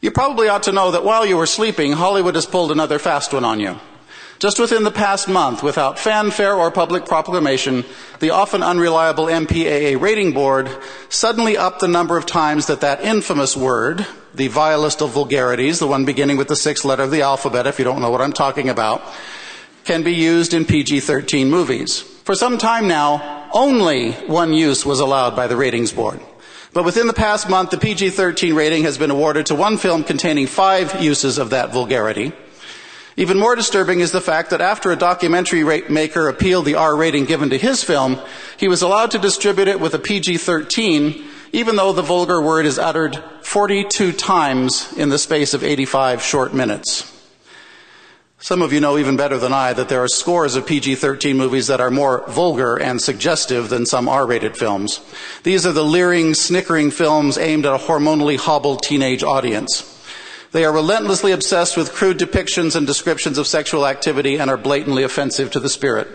You probably ought to know that while you were sleeping, Hollywood has pulled another fast one on you. Just within the past month, without fanfare or public proclamation, the often unreliable MPAA rating board suddenly upped the number of times that that infamous word, the vilest of vulgarities, the one beginning with the sixth letter of the alphabet, if you don't know what I'm talking about, can be used in PG-13 movies. For some time now, only one use was allowed by the ratings board. But within the past month, the PG-13 rating has been awarded to one film containing five uses of that vulgarity. Even more disturbing is the fact that after a documentary maker appealed the R rating given to his film, he was allowed to distribute it with a PG-13, even though the vulgar word is uttered 42 times in the space of 85 short minutes. Some of you know even better than I that there are scores of PG-13 movies that are more vulgar and suggestive than some R-rated films. These are the leering, snickering films aimed at a hormonally hobbled teenage audience. They are relentlessly obsessed with crude depictions and descriptions of sexual activity and are blatantly offensive to the spirit.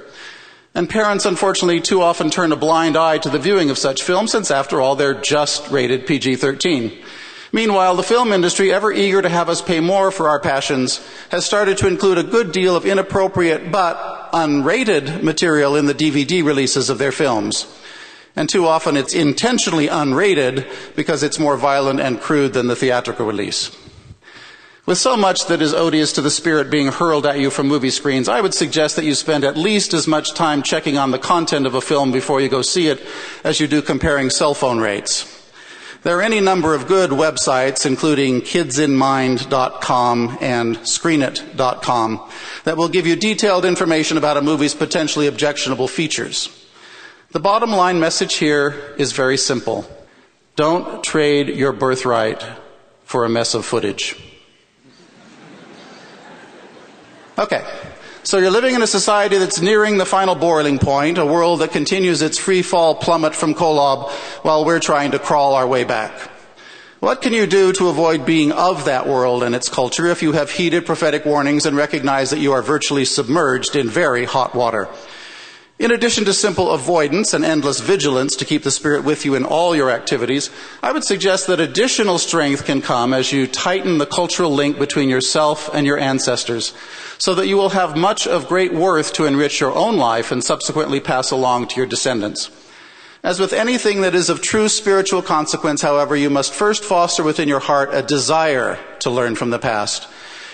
And parents, unfortunately, too often turn a blind eye to the viewing of such films, since after all, they're just rated PG-13. Meanwhile, the film industry, ever eager to have us pay more for our passions, has started to include a good deal of inappropriate but unrated material in the DVD releases of their films. And too often it's intentionally unrated because it's more violent and crude than the theatrical release. With so much that is odious to the spirit being hurled at you from movie screens, I would suggest that you spend at least as much time checking on the content of a film before you go see it as you do comparing cell phone rates. There are any number of good websites, including kidsinmind.com and screenit.com, that will give you detailed information about a movie's potentially objectionable features. The bottom line message here is very simple. Don't trade your birthright for a mess of footage. Okay. So you're living in a society that's nearing the final boiling point, a world that continues its free fall plummet from Kolob while we're trying to crawl our way back. What can you do to avoid being of that world and its culture if you have heeded prophetic warnings and recognize that you are virtually submerged in very hot water? In addition to simple avoidance and endless vigilance to keep the Spirit with you in all your activities, I would suggest that additional strength can come as you tighten the cultural link between yourself and your ancestors, so that you will have much of great worth to enrich your own life and subsequently pass along to your descendants. As with anything that is of true spiritual consequence, however, you must first foster within your heart a desire to learn from the past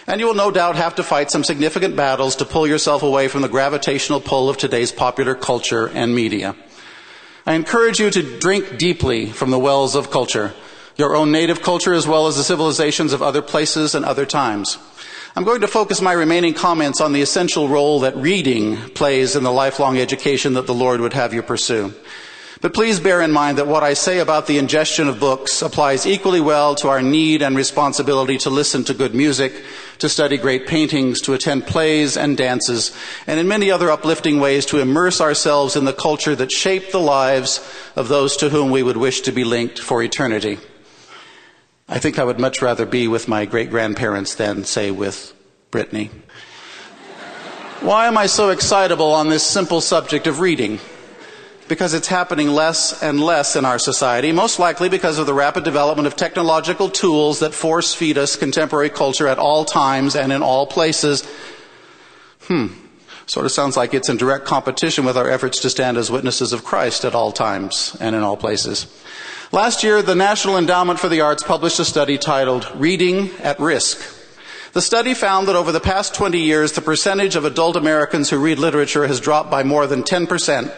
and you will no doubt have to fight some significant battles to pull yourself away from the gravitational pull of today's popular culture and media. I encourage you to drink deeply from the wells of culture, your own native culture as well as the civilizations of other places and other times. I'm going to focus my remaining comments on the essential role that reading plays in the lifelong education that the Lord would have you pursue. But please bear in mind that what I say about the ingestion of books applies equally well to our need and responsibility to listen to good music, to study great paintings, to attend plays and dances, and in many other uplifting ways to immerse ourselves in the culture that shaped the lives of those to whom we would wish to be linked for eternity. I think I would much rather be with my great grandparents than, say, with Britney. Why am I so excitable on this simple subject of reading? Because it's happening less and less in our society, most likely because of the rapid development of technological tools that force feed us contemporary culture at all times and in all places. Hmm. Sort of sounds like it's in direct competition with our efforts to stand as witnesses of Christ at all times and in all places. Last year, the National Endowment for the Arts published a study titled Reading at Risk. The study found that over the past 20 years, the percentage of adult Americans who read literature has dropped by more than 10%,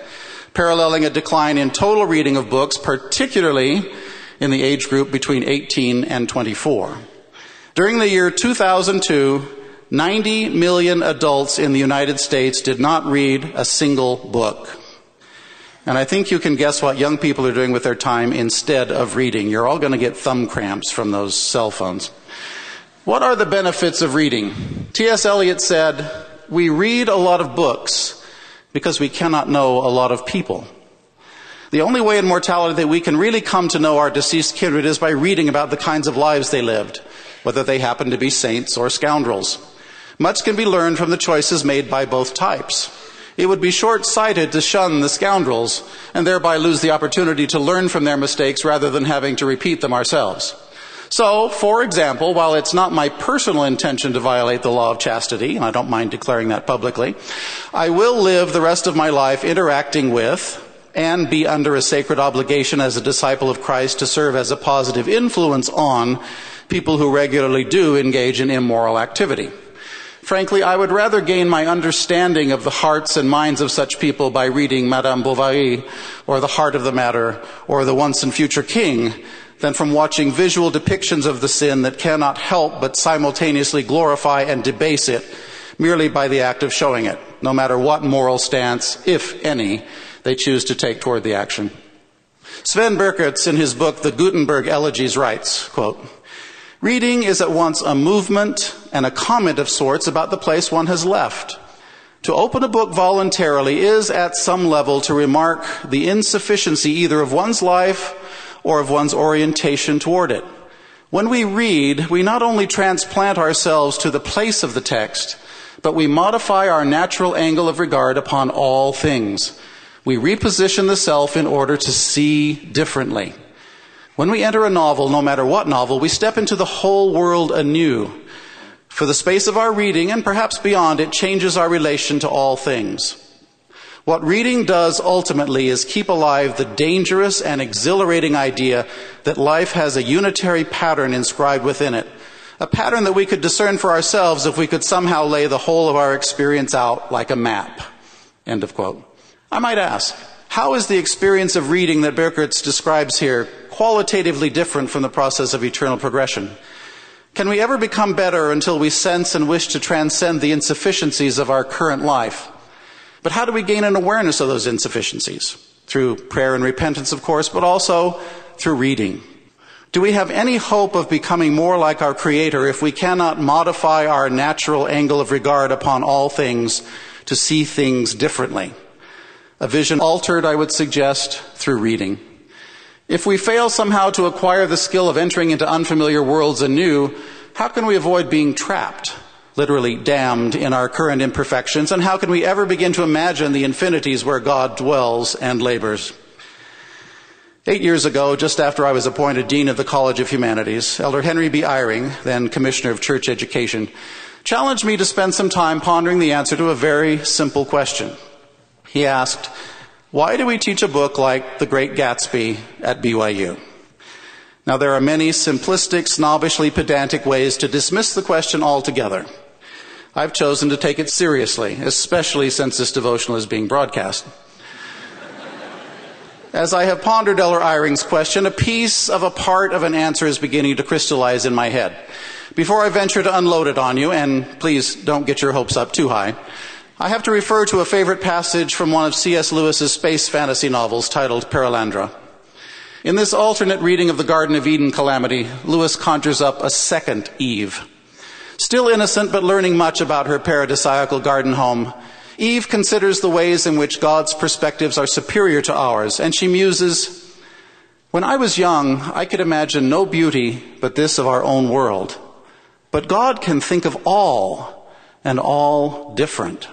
paralleling a decline in total reading of books, particularly in the age group between 18 and 24. During the year 2002, 90 million adults in the United States did not read a single book. And I think you can guess what young people are doing with their time instead of reading. You're all going to get thumb cramps from those cell phones. What are the benefits of reading? T.S. Eliot said, We read a lot of books because we cannot know a lot of people. The only way in mortality that we can really come to know our deceased kindred is by reading about the kinds of lives they lived, whether they happened to be saints or scoundrels. Much can be learned from the choices made by both types. It would be short-sighted to shun the scoundrels and thereby lose the opportunity to learn from their mistakes rather than having to repeat them ourselves. So, for example, while it's not my personal intention to violate the law of chastity, and I don't mind declaring that publicly, I will live the rest of my life interacting with and be under a sacred obligation as a disciple of Christ to serve as a positive influence on people who regularly do engage in immoral activity. Frankly, I would rather gain my understanding of the hearts and minds of such people by reading Madame Bovary or The Heart of the Matter or The Once and Future King than from watching visual depictions of the sin that cannot help but simultaneously glorify and debase it merely by the act of showing it, no matter what moral stance, if any, they choose to take toward the action. Sven Birkerts, in his book The Gutenberg Elegies, writes, quote, Reading is at once a movement and a comment of sorts about the place one has left. To open a book voluntarily is at some level to remark the insufficiency either of one's life or of one's orientation toward it. When we read, we not only transplant ourselves to the place of the text, but we modify our natural angle of regard upon all things. We reposition the self in order to see differently. When we enter a novel, no matter what novel, we step into the whole world anew. For the space of our reading, and perhaps beyond, it changes our relation to all things. What reading does ultimately is keep alive the dangerous and exhilarating idea that life has a unitary pattern inscribed within it. A pattern that we could discern for ourselves if we could somehow lay the whole of our experience out like a map. End of quote. I might ask, how is the experience of reading that Birkerts describes here qualitatively different from the process of eternal progression? Can we ever become better until we sense and wish to transcend the insufficiencies of our current life? But how do we gain an awareness of those insufficiencies? Through prayer and repentance, of course, but also through reading. Do we have any hope of becoming more like our Creator if we cannot modify our natural angle of regard upon all things to see things differently? A vision altered, I would suggest, through reading. If we fail somehow to acquire the skill of entering into unfamiliar worlds anew, how can we avoid being trapped, literally damned in our current imperfections? And how can we ever begin to imagine the infinities where God dwells and labors? Eight years ago, just after I was appointed Dean of the College of Humanities, Elder Henry B. Eyring, then Commissioner of Church Education, challenged me to spend some time pondering the answer to a very simple question. He asked, why do we teach a book like The Great Gatsby at BYU? Now, there are many simplistic, snobbishly pedantic ways to dismiss the question altogether. I've chosen to take it seriously, especially since this devotional is being broadcast. As I have pondered Elder Eyring's question, a piece of a part of an answer is beginning to crystallize in my head. Before I venture to unload it on you, and please don't get your hopes up too high, I have to refer to a favorite passage from one of C.S. Lewis's space fantasy novels titled Perelandra. In this alternate reading of the Garden of Eden calamity, Lewis conjures up a second Eve. Still innocent but learning much about her paradisiacal garden home, Eve considers the ways in which God's perspectives are superior to ours, and she muses, When I was young, I could imagine no beauty but this of our own world. But God can think of all, and all different.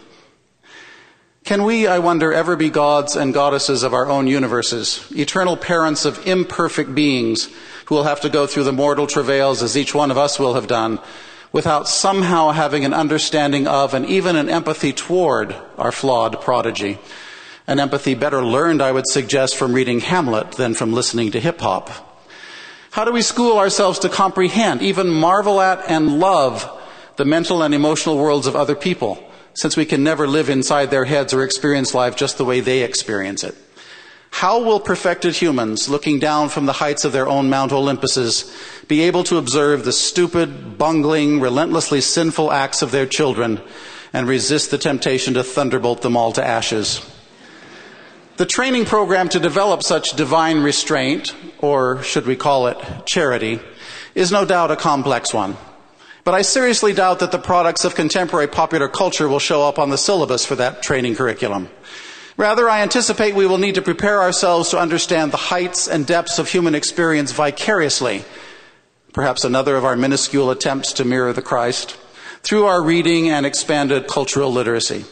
Can we, I wonder, ever be gods and goddesses of our own universes, eternal parents of imperfect beings who will have to go through the mortal travails as each one of us will have done, without somehow having an understanding of and even an empathy toward our flawed prodigy. An empathy better learned, I would suggest, from reading Hamlet than from listening to hip hop. How do we school ourselves to comprehend, even marvel at, and love the mental and emotional worlds of other people, since we can never live inside their heads or experience life just the way they experience it? How will perfected humans, looking down from the heights of their own Mount Olympuses, be able to observe the stupid, bungling, relentlessly sinful acts of their children and resist the temptation to thunderbolt them all to ashes? The training program to develop such divine restraint, or should we call it charity, is no doubt a complex one. But I seriously doubt that the products of contemporary popular culture will show up on the syllabus for that training curriculum. Rather, I anticipate we will need to prepare ourselves to understand the heights and depths of human experience vicariously, perhaps another of our minuscule attempts to mirror the Christ, through our reading and expanded cultural literacy.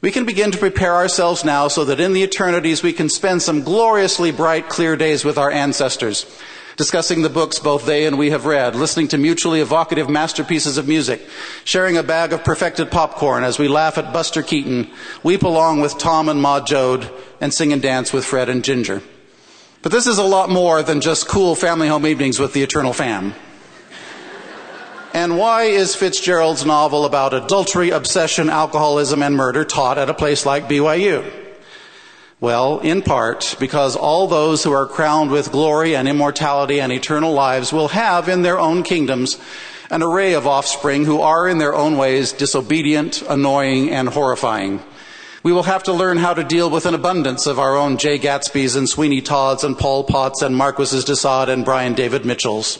We can begin to prepare ourselves now so that in the eternities we can spend some gloriously bright, clear days with our ancestors discussing the books both they and we have read, listening to mutually evocative masterpieces of music, sharing a bag of perfected popcorn as we laugh at Buster Keaton, weep along with Tom and Ma Joad, and sing and dance with Fred and Ginger. But this is a lot more than just cool family home evenings with the eternal fam. And why is Fitzgerald's novel about adultery, obsession, alcoholism, and murder taught at a place like BYU? Well, in part because all those who are crowned with glory and immortality and eternal lives will have in their own kingdoms an array of offspring who are in their own ways disobedient, annoying, and horrifying. We will have to learn how to deal with an abundance of our own Jay Gatsby's and Sweeney Todd's and Pol Pots and Marquises de Sade and Brian David Mitchell's.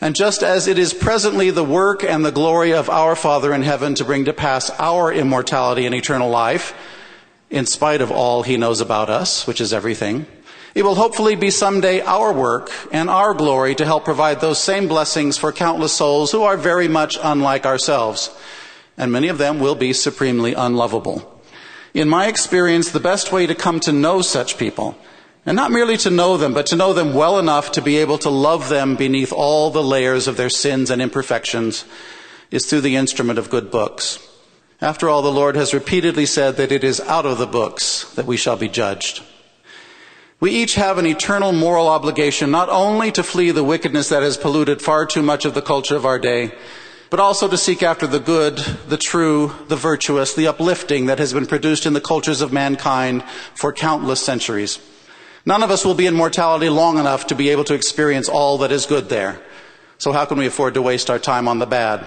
And just as it is presently the work and the glory of our Father in heaven to bring to pass our immortality and eternal life, in spite of all he knows about us, which is everything. It will hopefully be someday our work and our glory to help provide those same blessings for countless souls who are very much unlike ourselves. And many of them will be supremely unlovable. In my experience, the best way to come to know such people, and not merely to know them, but to know them well enough to be able to love them beneath all the layers of their sins and imperfections, is through the instrument of good books. After all, the Lord has repeatedly said that it is out of the books that we shall be judged. We each have an eternal moral obligation not only to flee the wickedness that has polluted far too much of the culture of our day, but also to seek after the good, the true, the virtuous, the uplifting that has been produced in the cultures of mankind for countless centuries. None of us will be in mortality long enough to be able to experience all that is good there. So how can we afford to waste our time on the bad?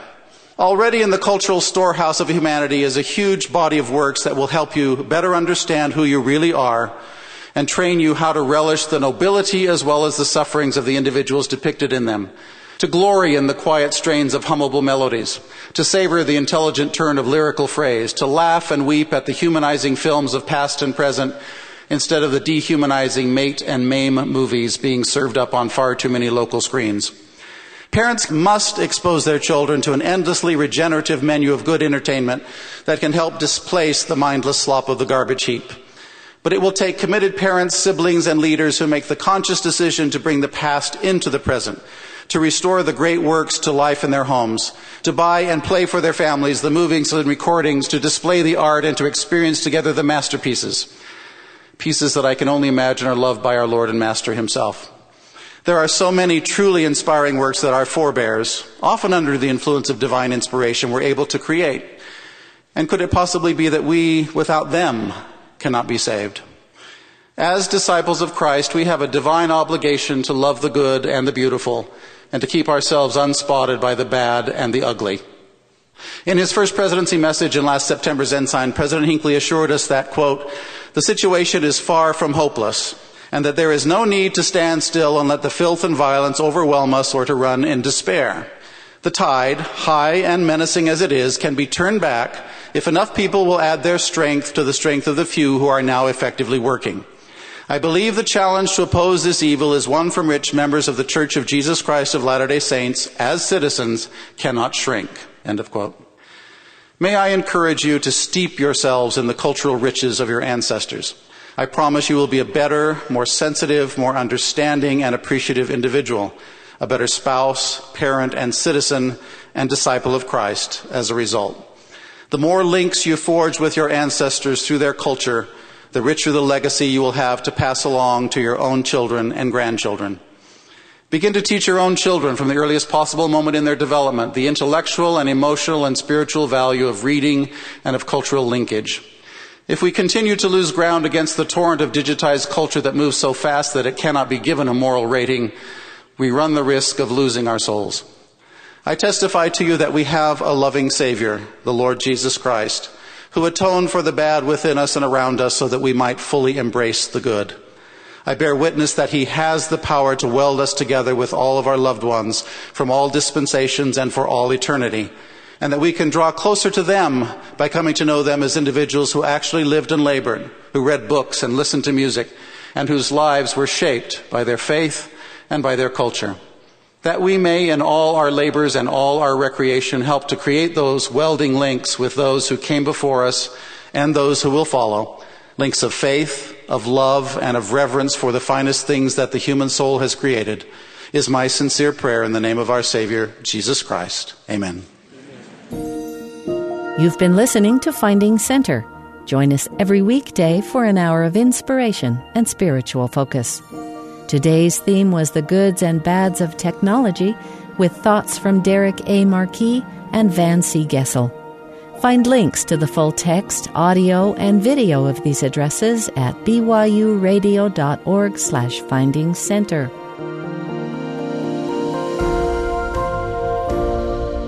Already in the cultural storehouse of humanity is a huge body of works that will help you better understand who you really are and train you how to relish the nobility as well as the sufferings of the individuals depicted in them, to glory in the quiet strains of hummable melodies, to savor the intelligent turn of lyrical phrase, to laugh and weep at the humanizing films of past and present instead of the dehumanizing mate and maim movies being served up on far too many local screens. Parents must expose their children to an endlessly regenerative menu of good entertainment that can help displace the mindless slop of the garbage heap. But it will take committed parents, siblings, and leaders who make the conscious decision to bring the past into the present, to restore the great works to life in their homes, to buy and play for their families the movings and recordings, to display the art, and to experience together the masterpieces. Pieces that I can only imagine are loved by our Lord and Master Himself. There are so many truly inspiring works that our forebears, often under the influence of divine inspiration, were able to create. And could it possibly be that we, without them, cannot be saved? As disciples of Christ, we have a divine obligation to love the good and the beautiful and to keep ourselves unspotted by the bad and the ugly. In his first presidency message in last September's Ensign, President Hinckley assured us that, quote, the situation is far from hopeless and that there is no need to stand still and let the filth and violence overwhelm us or to run in despair. The tide, high and menacing as it is, can be turned back if enough people will add their strength to the strength of the few who are now effectively working. I believe the challenge to oppose this evil is one from which members of the Church of Jesus Christ of Latter-day Saints, as citizens, cannot shrink. End of quote. May I encourage you to steep yourselves in the cultural riches of your ancestors. I promise you will be a better, more sensitive, more understanding, and appreciative individual. a better spouse, parent, and citizen, and disciple of Christ as a result. The more links you forge with your ancestors through their culture, the richer the legacy you will have to pass along to your own children and grandchildren. Begin to teach your own children from the earliest possible moment in their development the intellectual and emotional and spiritual value of reading and of cultural linkage. If we continue to lose ground against the torrent of digitized culture that moves so fast that it cannot be given a moral rating, we run the risk of losing our souls. I testify to you that we have a loving Savior, the Lord Jesus Christ, who atoned for the bad within us and around us so that we might fully embrace the good. I bear witness that He has the power to weld us together with all of our loved ones from all dispensations and for all eternity, and that we can draw closer to them by coming to know them as individuals who actually lived and labored, who read books and listened to music, and whose lives were shaped by their faith and by their culture that we may, in all our labors and all our recreation, help to create those welding links with those who came before us and those who will follow, links of faith, of love, and of reverence for the finest things that the human soul has created, is my sincere prayer in the name of our Savior, Jesus Christ. Amen. You've been listening to Finding Center. Join us every weekday for an hour of inspiration and spiritual focus. Today's theme was the goods and bads of technology, with thoughts from Derek A. Marquis and Van C. Gessel. Find links to the full text, audio, and video of these addresses at byuradio.org slash finding center.